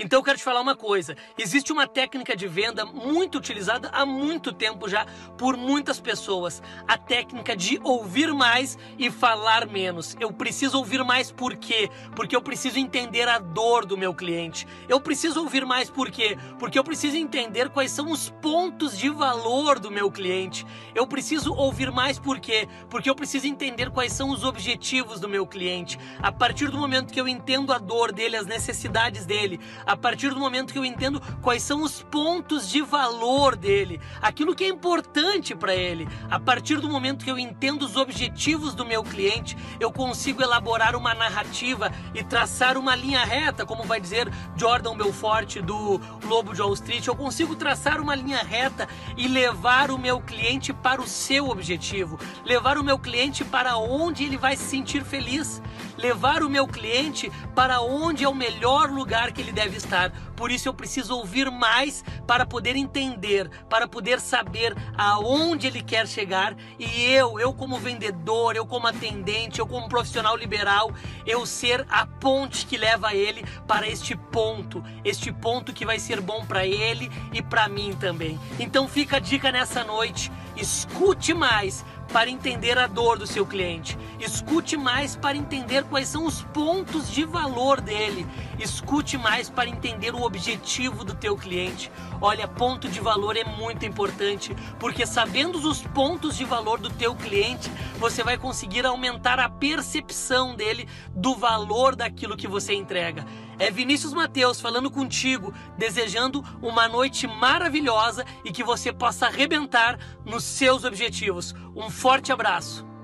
Então eu quero te falar uma coisa: existe uma técnica de venda muito utilizada há muito tempo já por muitas pessoas, a técnica de ouvir mais e falar menos. Eu preciso ouvir mais por quê? Porque eu preciso entender a dor do meu cliente. Eu preciso ouvir mais por quê? Porque eu preciso entender quais são os pontos de valor do meu cliente. Eu preciso ouvir mais por quê? Porque eu preciso entender quais são os objetivos do meu cliente. A partir do momento que eu entendo a dor dele, as necessidades dele, a partir do momento que eu entendo quais são os pontos de valor dele, aquilo que é importante para ele, a partir do momento que eu entendo os objetivos do meu cliente, eu consigo elaborar uma narrativa e traçar uma linha reta, como vai dizer Jordan Belfort do Lobo de Wall Street, eu consigo traçar uma linha reta e levar o meu cliente para o seu objetivo, levar o meu cliente para onde ele vai se sentir feliz, levar o meu cliente para onde é o melhor lugar que ele deve estar. Por isso eu preciso ouvir mais para poder entender, para poder saber aonde ele quer chegar e eu, eu como vendedor, eu como atendente, eu como profissional liberal, eu ser a ponte que leva ele para este ponto, este ponto que vai ser bom para ele e para mim também. Então fica a dica nessa noite, escute mais para entender a dor do seu cliente. Escute mais para entender quais são os pontos de valor dele. Escute mais para entender o objetivo do teu cliente. Olha, ponto de valor é muito importante, porque sabendo os pontos de valor do teu cliente, você vai conseguir aumentar a percepção dele do valor daquilo que você entrega. É Vinícius Mateus falando contigo, desejando uma noite maravilhosa e que você possa arrebentar nos seus objetivos. Um forte abraço.